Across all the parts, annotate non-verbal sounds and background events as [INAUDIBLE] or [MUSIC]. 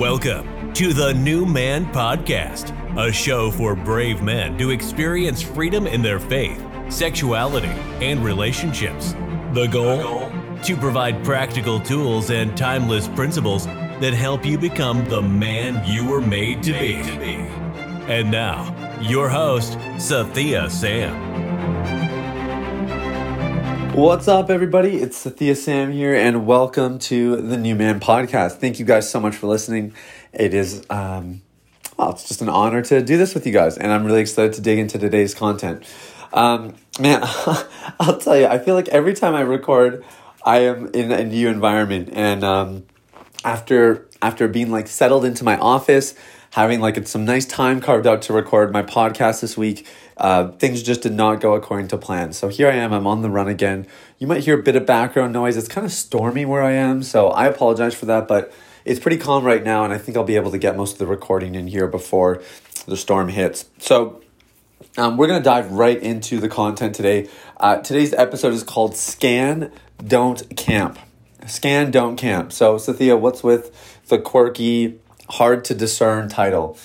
Welcome to the New Man Podcast, a show for brave men to experience freedom in their faith, sexuality, and relationships. The goal? To provide practical tools and timeless principles that help you become the man you were made to be. And now, your host, Sathiya Sam. What's up, everybody? It's Sathiya Sam here, and welcome to the New Man Podcast. Thank you guys so much for listening. It is, um, well, it's just an honor to do this with you guys, and I'm really excited to dig into today's content. Um, man, [LAUGHS] I'll tell you, I feel like every time I record, I am in a new environment, and um, after after being like settled into my office, having like some nice time carved out to record my podcast this week, uh, things just did not go according to plan. So here I am, I'm on the run again. You might hear a bit of background noise. It's kind of stormy where I am, so I apologize for that, but it's pretty calm right now, and I think I'll be able to get most of the recording in here before the storm hits. So um, we're going to dive right into the content today. Uh, today's episode is called Scan, Don't Camp. Scan, Don't Camp. So, Cynthia, what's with the quirky, hard to discern title?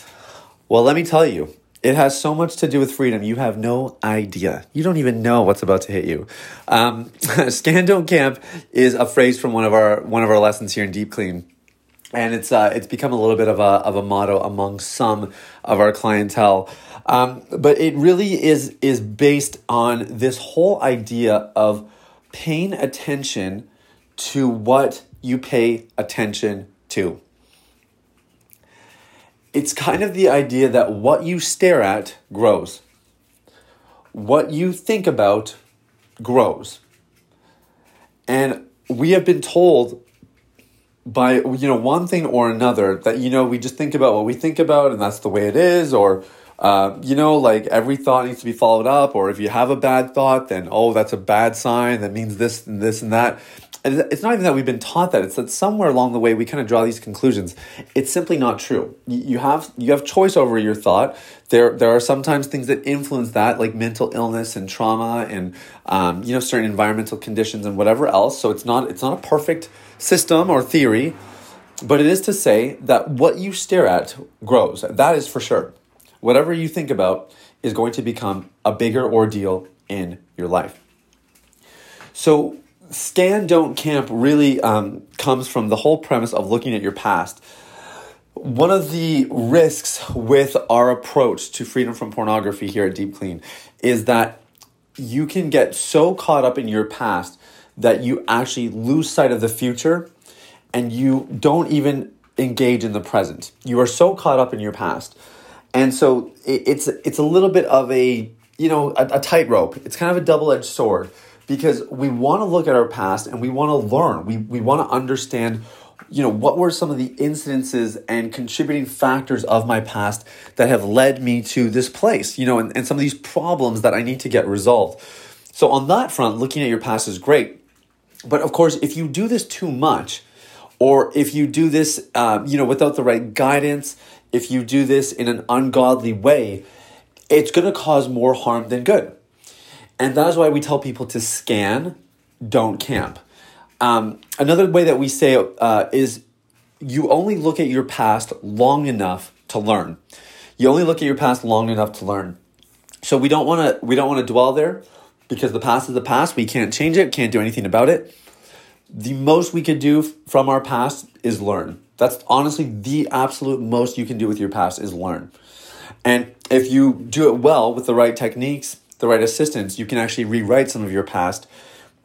Well, let me tell you, it has so much to do with freedom. You have no idea. You don't even know what's about to hit you. Um, [LAUGHS] Scan don't camp is a phrase from one of our one of our lessons here in Deep Clean, and it's uh, it's become a little bit of a of a motto among some of our clientele. Um, but it really is is based on this whole idea of paying attention to what you pay attention to it's kind of the idea that what you stare at grows. What you think about grows. And we have been told by you know one thing or another that you know we just think about what we think about and that's the way it is or uh, you know like every thought needs to be followed up or if you have a bad thought then oh that's a bad sign that means this and this and that. And it's not even that we've been taught that it's that somewhere along the way we kind of draw these conclusions. It's simply not true. You have you have choice over your thought. There there are sometimes things that influence that like mental illness and trauma and um, you know certain environmental conditions and whatever else. So it's not it's not a perfect system or theory but it is to say that what you stare at grows. That is for sure whatever you think about is going to become a bigger ordeal in your life. So scan don't camp really um, comes from the whole premise of looking at your past. One of the risks with our approach to freedom from pornography here at deep clean is that you can get so caught up in your past that you actually lose sight of the future and you don't even engage in the present. You are so caught up in your past and so it's it's a little bit of a you know a, a tightrope it's kind of a double-edged sword because we want to look at our past and we want to learn. We, we want to understand, you know, what were some of the incidences and contributing factors of my past that have led me to this place, you know, and, and some of these problems that I need to get resolved. So, on that front, looking at your past is great. But of course, if you do this too much, or if you do this, um, you know, without the right guidance, if you do this in an ungodly way, it's going to cause more harm than good. And that is why we tell people to scan, don't camp. Um, another way that we say uh, is you only look at your past long enough to learn. You only look at your past long enough to learn. So we don't want to we don't want to dwell there because the past is the past. We can't change it, can't do anything about it. The most we could do from our past is learn. That's honestly the absolute most you can do with your past is learn. And if you do it well with the right techniques, the right assistance, you can actually rewrite some of your past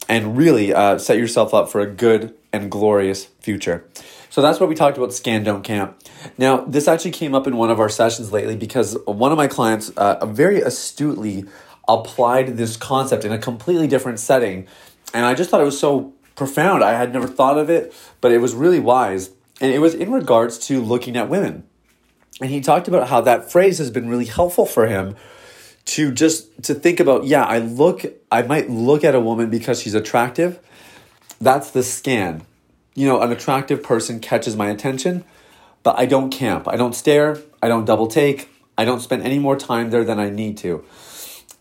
and really uh, set yourself up for a good and glorious future. So that's what we talked about scan don't camp. Now, this actually came up in one of our sessions lately because one of my clients uh, very astutely applied this concept in a completely different setting. And I just thought it was so profound. I had never thought of it, but it was really wise. And it was in regards to looking at women. And he talked about how that phrase has been really helpful for him to just to think about yeah i look i might look at a woman because she's attractive that's the scan you know an attractive person catches my attention but i don't camp i don't stare i don't double take i don't spend any more time there than i need to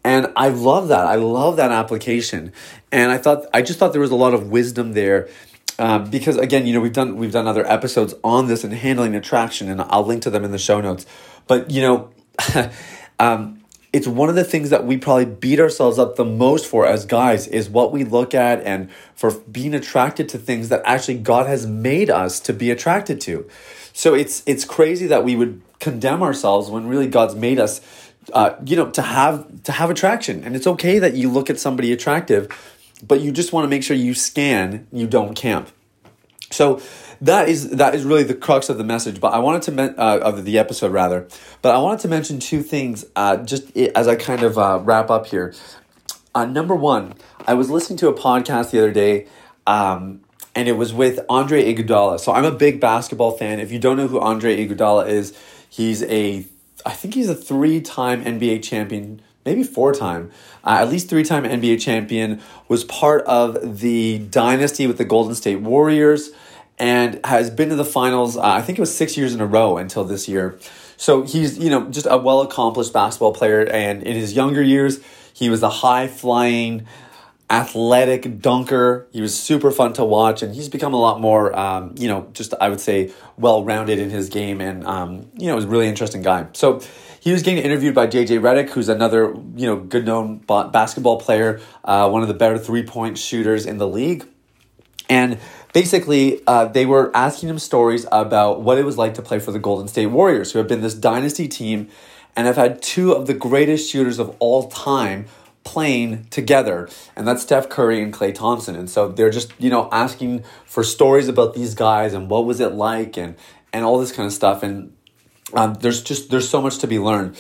and i love that i love that application and i thought i just thought there was a lot of wisdom there Um, because again, you know, we've done we've done other episodes on this and handling attraction, and I'll link to them in the show notes. But you know, [LAUGHS] um, it's one of the things that we probably beat ourselves up the most for as guys is what we look at and for being attracted to things that actually God has made us to be attracted to. So it's it's crazy that we would condemn ourselves when really God's made us uh, you know to have to have attraction and it's okay that you look at somebody attractive but you just want to make sure you scan you don't camp so that is that is really the crux of the message. But I wanted to men- uh, of the episode rather. But I wanted to mention two things uh, just as I kind of uh, wrap up here. Uh, number one, I was listening to a podcast the other day. Um, and it was with Andre Iguodala. So I'm a big basketball fan. If you don't know who Andre Iguodala is, he's a I think he's a three-time NBA champion, maybe four-time, uh, at least three-time NBA champion. Was part of the dynasty with the Golden State Warriors and has been to the finals. Uh, I think it was six years in a row until this year. So he's you know just a well accomplished basketball player, and in his younger years, he was a high flying, athletic dunker. He was super fun to watch, and he's become a lot more um, you know just I would say well rounded in his game, and um, you know was a really interesting guy. So. He was getting interviewed by JJ Redick, who's another you know good known basketball player, uh, one of the better three point shooters in the league, and basically, uh, they were asking him stories about what it was like to play for the Golden State Warriors, who have been this dynasty team and have had two of the greatest shooters of all time playing together, and that's Steph Curry and Klay Thompson. And so they're just you know asking for stories about these guys and what was it like and and all this kind of stuff. And um, there's just there's so much to be learned.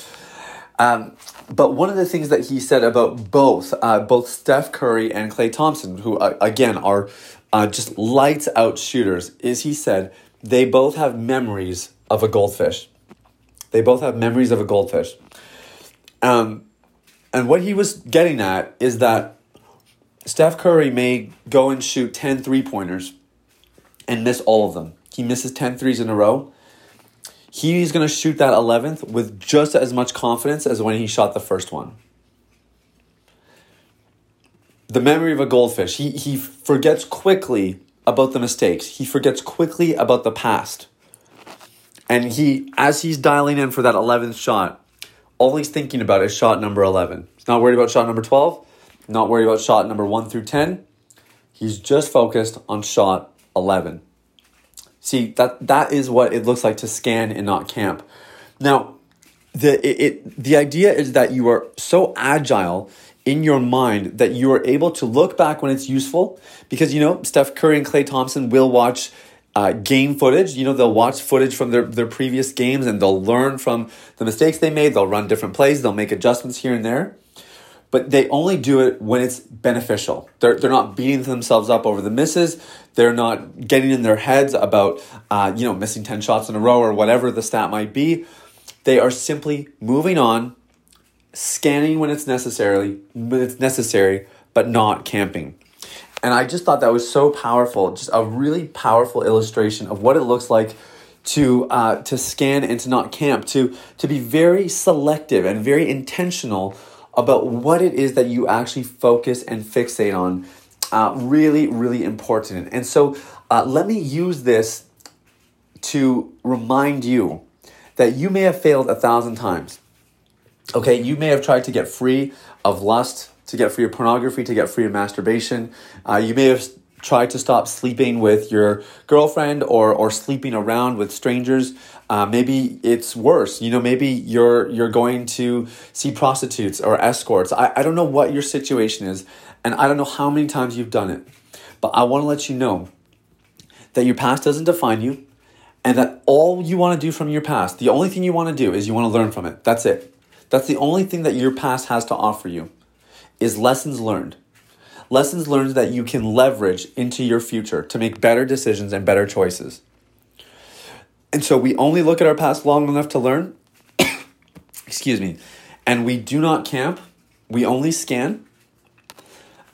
Um, but one of the things that he said about both, uh, both Steph Curry and Klay Thompson, who uh, again are uh, just lights out shooters, is he said they both have memories of a goldfish. They both have memories of a goldfish. Um, and what he was getting at is that Steph Curry may go and shoot 10 three pointers and miss all of them. He misses 10 threes in a row. He's going to shoot that 11th with just as much confidence as when he shot the first one the memory of a goldfish. He, he forgets quickly about the mistakes, he forgets quickly about the past. And he, as he's dialing in for that 11th shot, all he's thinking about is shot number 11. He's not worried about shot number 12, not worried about shot number 1 through 10. He's just focused on shot 11. See, that that is what it looks like to scan and not camp. Now, the it, it the idea is that you are so agile in your mind that you are able to look back when it's useful because you know Steph Curry and Klay Thompson will watch uh, game footage. You know they'll watch footage from their, their previous games and they'll learn from the mistakes they made. They'll run different plays. They'll make adjustments here and there. But they only do it when it's beneficial. They're, they're not beating themselves up over the misses. They're not getting in their heads about, uh, you know, missing 10 shots in a row or whatever the stat might be. They are simply moving on scanning when it's necessarily when it's necessary, but not camping. And I just thought that was so powerful, just a really powerful illustration of what it looks like to uh, to scan and to not camp, to to be very selective and very intentional about what it is that you actually focus and fixate on. Uh, really, really important. And so, uh, let me use this to remind you that you may have failed a thousand times. Okay, you may have tried to get free of lust, to get free of pornography, to get free of masturbation. Uh, you may have tried to stop sleeping with your girlfriend or, or sleeping around with strangers. Uh, maybe it's worse. You know, maybe you're you're going to see prostitutes or escorts. I, I don't know what your situation is, and I don't know how many times you've done it. But I want to let you know that your past doesn't define you, and that all you want to do from your past, the only thing you want to do is you want to learn from it. That's it. That's the only thing that your past has to offer you is lessons learned. Lessons learned that you can leverage into your future to make better decisions and better choices. And so we only look at our past long enough to learn. [COUGHS] Excuse me. And we do not camp. We only scan.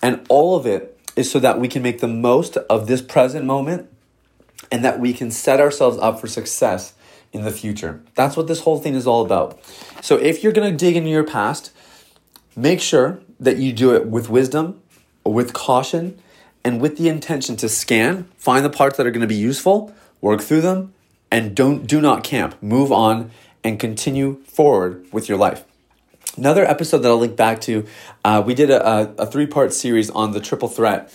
And all of it is so that we can make the most of this present moment and that we can set ourselves up for success in the future. That's what this whole thing is all about. So if you're going to dig into your past, make sure that you do it with wisdom, with caution, and with the intention to scan, find the parts that are going to be useful, work through them, and don't do not camp. Move on and continue forward with your life. Another episode that I'll link back to, uh, we did a, a three part series on the triple threat.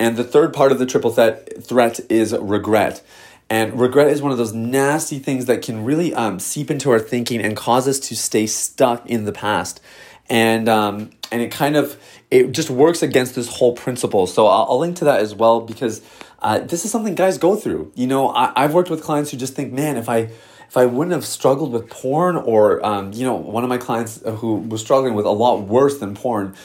And the third part of the triple threat, threat is regret. And regret is one of those nasty things that can really um, seep into our thinking and cause us to stay stuck in the past. And um, and it kind of it just works against this whole principle. So I'll, I'll link to that as well because uh, this is something guys go through. You know, I, I've worked with clients who just think, man, if I if I wouldn't have struggled with porn, or um, you know, one of my clients who was struggling with a lot worse than porn, and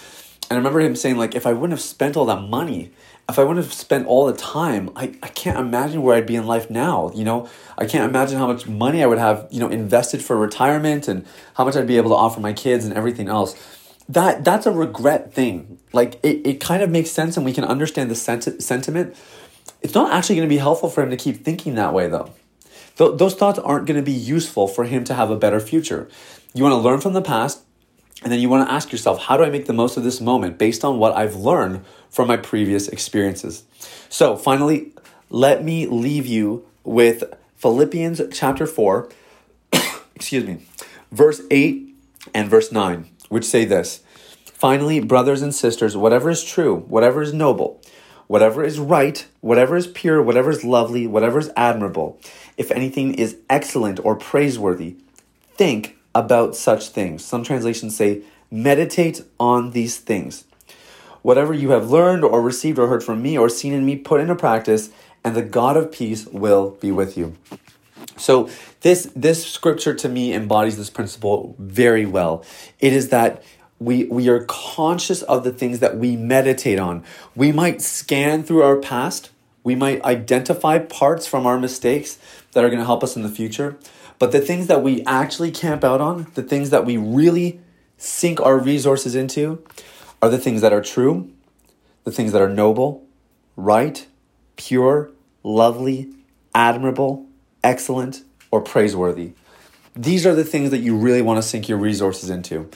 I remember him saying like, if I wouldn't have spent all that money, if I wouldn't have spent all the time, I, I can't imagine where I'd be in life now. You know, I can't imagine how much money I would have, you know, invested for retirement and how much I'd be able to offer my kids and everything else. That that's a regret thing. Like it, it kind of makes sense and we can understand the senti- sentiment. It's not actually going to be helpful for him to keep thinking that way though. Th- those thoughts aren't going to be useful for him to have a better future. You want to learn from the past, and then you want to ask yourself, how do I make the most of this moment based on what I've learned from my previous experiences? So, finally, let me leave you with Philippians chapter 4, [COUGHS] excuse me, verse 8 and verse 9, which say this Finally, brothers and sisters, whatever is true, whatever is noble, whatever is right, whatever is pure, whatever is lovely, whatever is admirable, if anything is excellent or praiseworthy, think about such things. Some translations say, meditate on these things. Whatever you have learned or received or heard from me or seen in me, put into practice, and the God of peace will be with you. So this this scripture to me embodies this principle very well. It is that we we are conscious of the things that we meditate on. We might scan through our past, we might identify parts from our mistakes that are going to help us in the future. But the things that we actually camp out on, the things that we really sink our resources into, are the things that are true, the things that are noble, right, pure, lovely, admirable, excellent, or praiseworthy. These are the things that you really want to sink your resources into.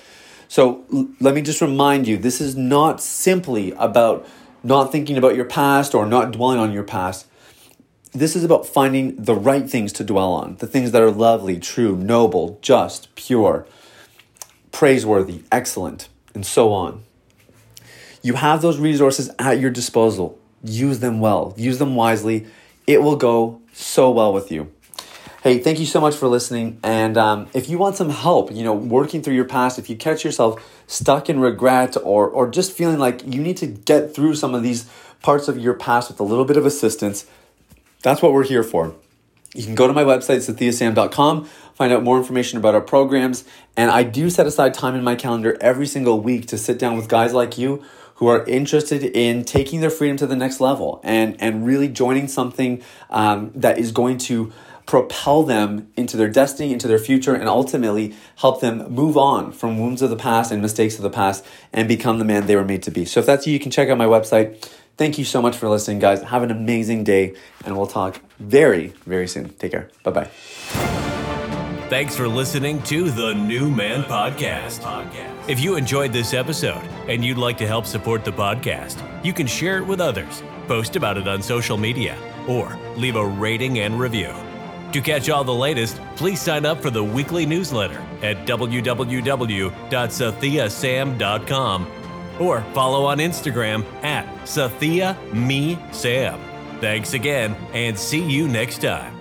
So l- let me just remind you this is not simply about not thinking about your past or not dwelling on your past this is about finding the right things to dwell on, the things that are lovely, true, noble, just, pure, praiseworthy, excellent, and so on. You have those resources at your disposal. Use them well, use them wisely. It will go so well with you. Hey, thank you so much for listening. And um, if you want some help, you know, working through your past, if you catch yourself stuck in regret or, or just feeling like you need to get through some of these parts of your past with a little bit of assistance, that's what we're here for. You can go to my website, sathiyasam.com, find out more information about our programs. And I do set aside time in my calendar every single week to sit down with guys like you who are interested in taking their freedom to the next level and, and really joining something um, that is going to propel them into their destiny, into their future, and ultimately help them move on from wounds of the past and mistakes of the past and become the man they were made to be. So if that's you, you can check out my website Thank you so much for listening, guys. Have an amazing day, and we'll talk very, very soon. Take care. Bye bye. Thanks for listening to the New Man Podcast. If you enjoyed this episode and you'd like to help support the podcast, you can share it with others, post about it on social media, or leave a rating and review. To catch all the latest, please sign up for the weekly newsletter at www.sathiyasam.com or follow on Instagram at Sathia Me Sam. Thanks again and see you next time.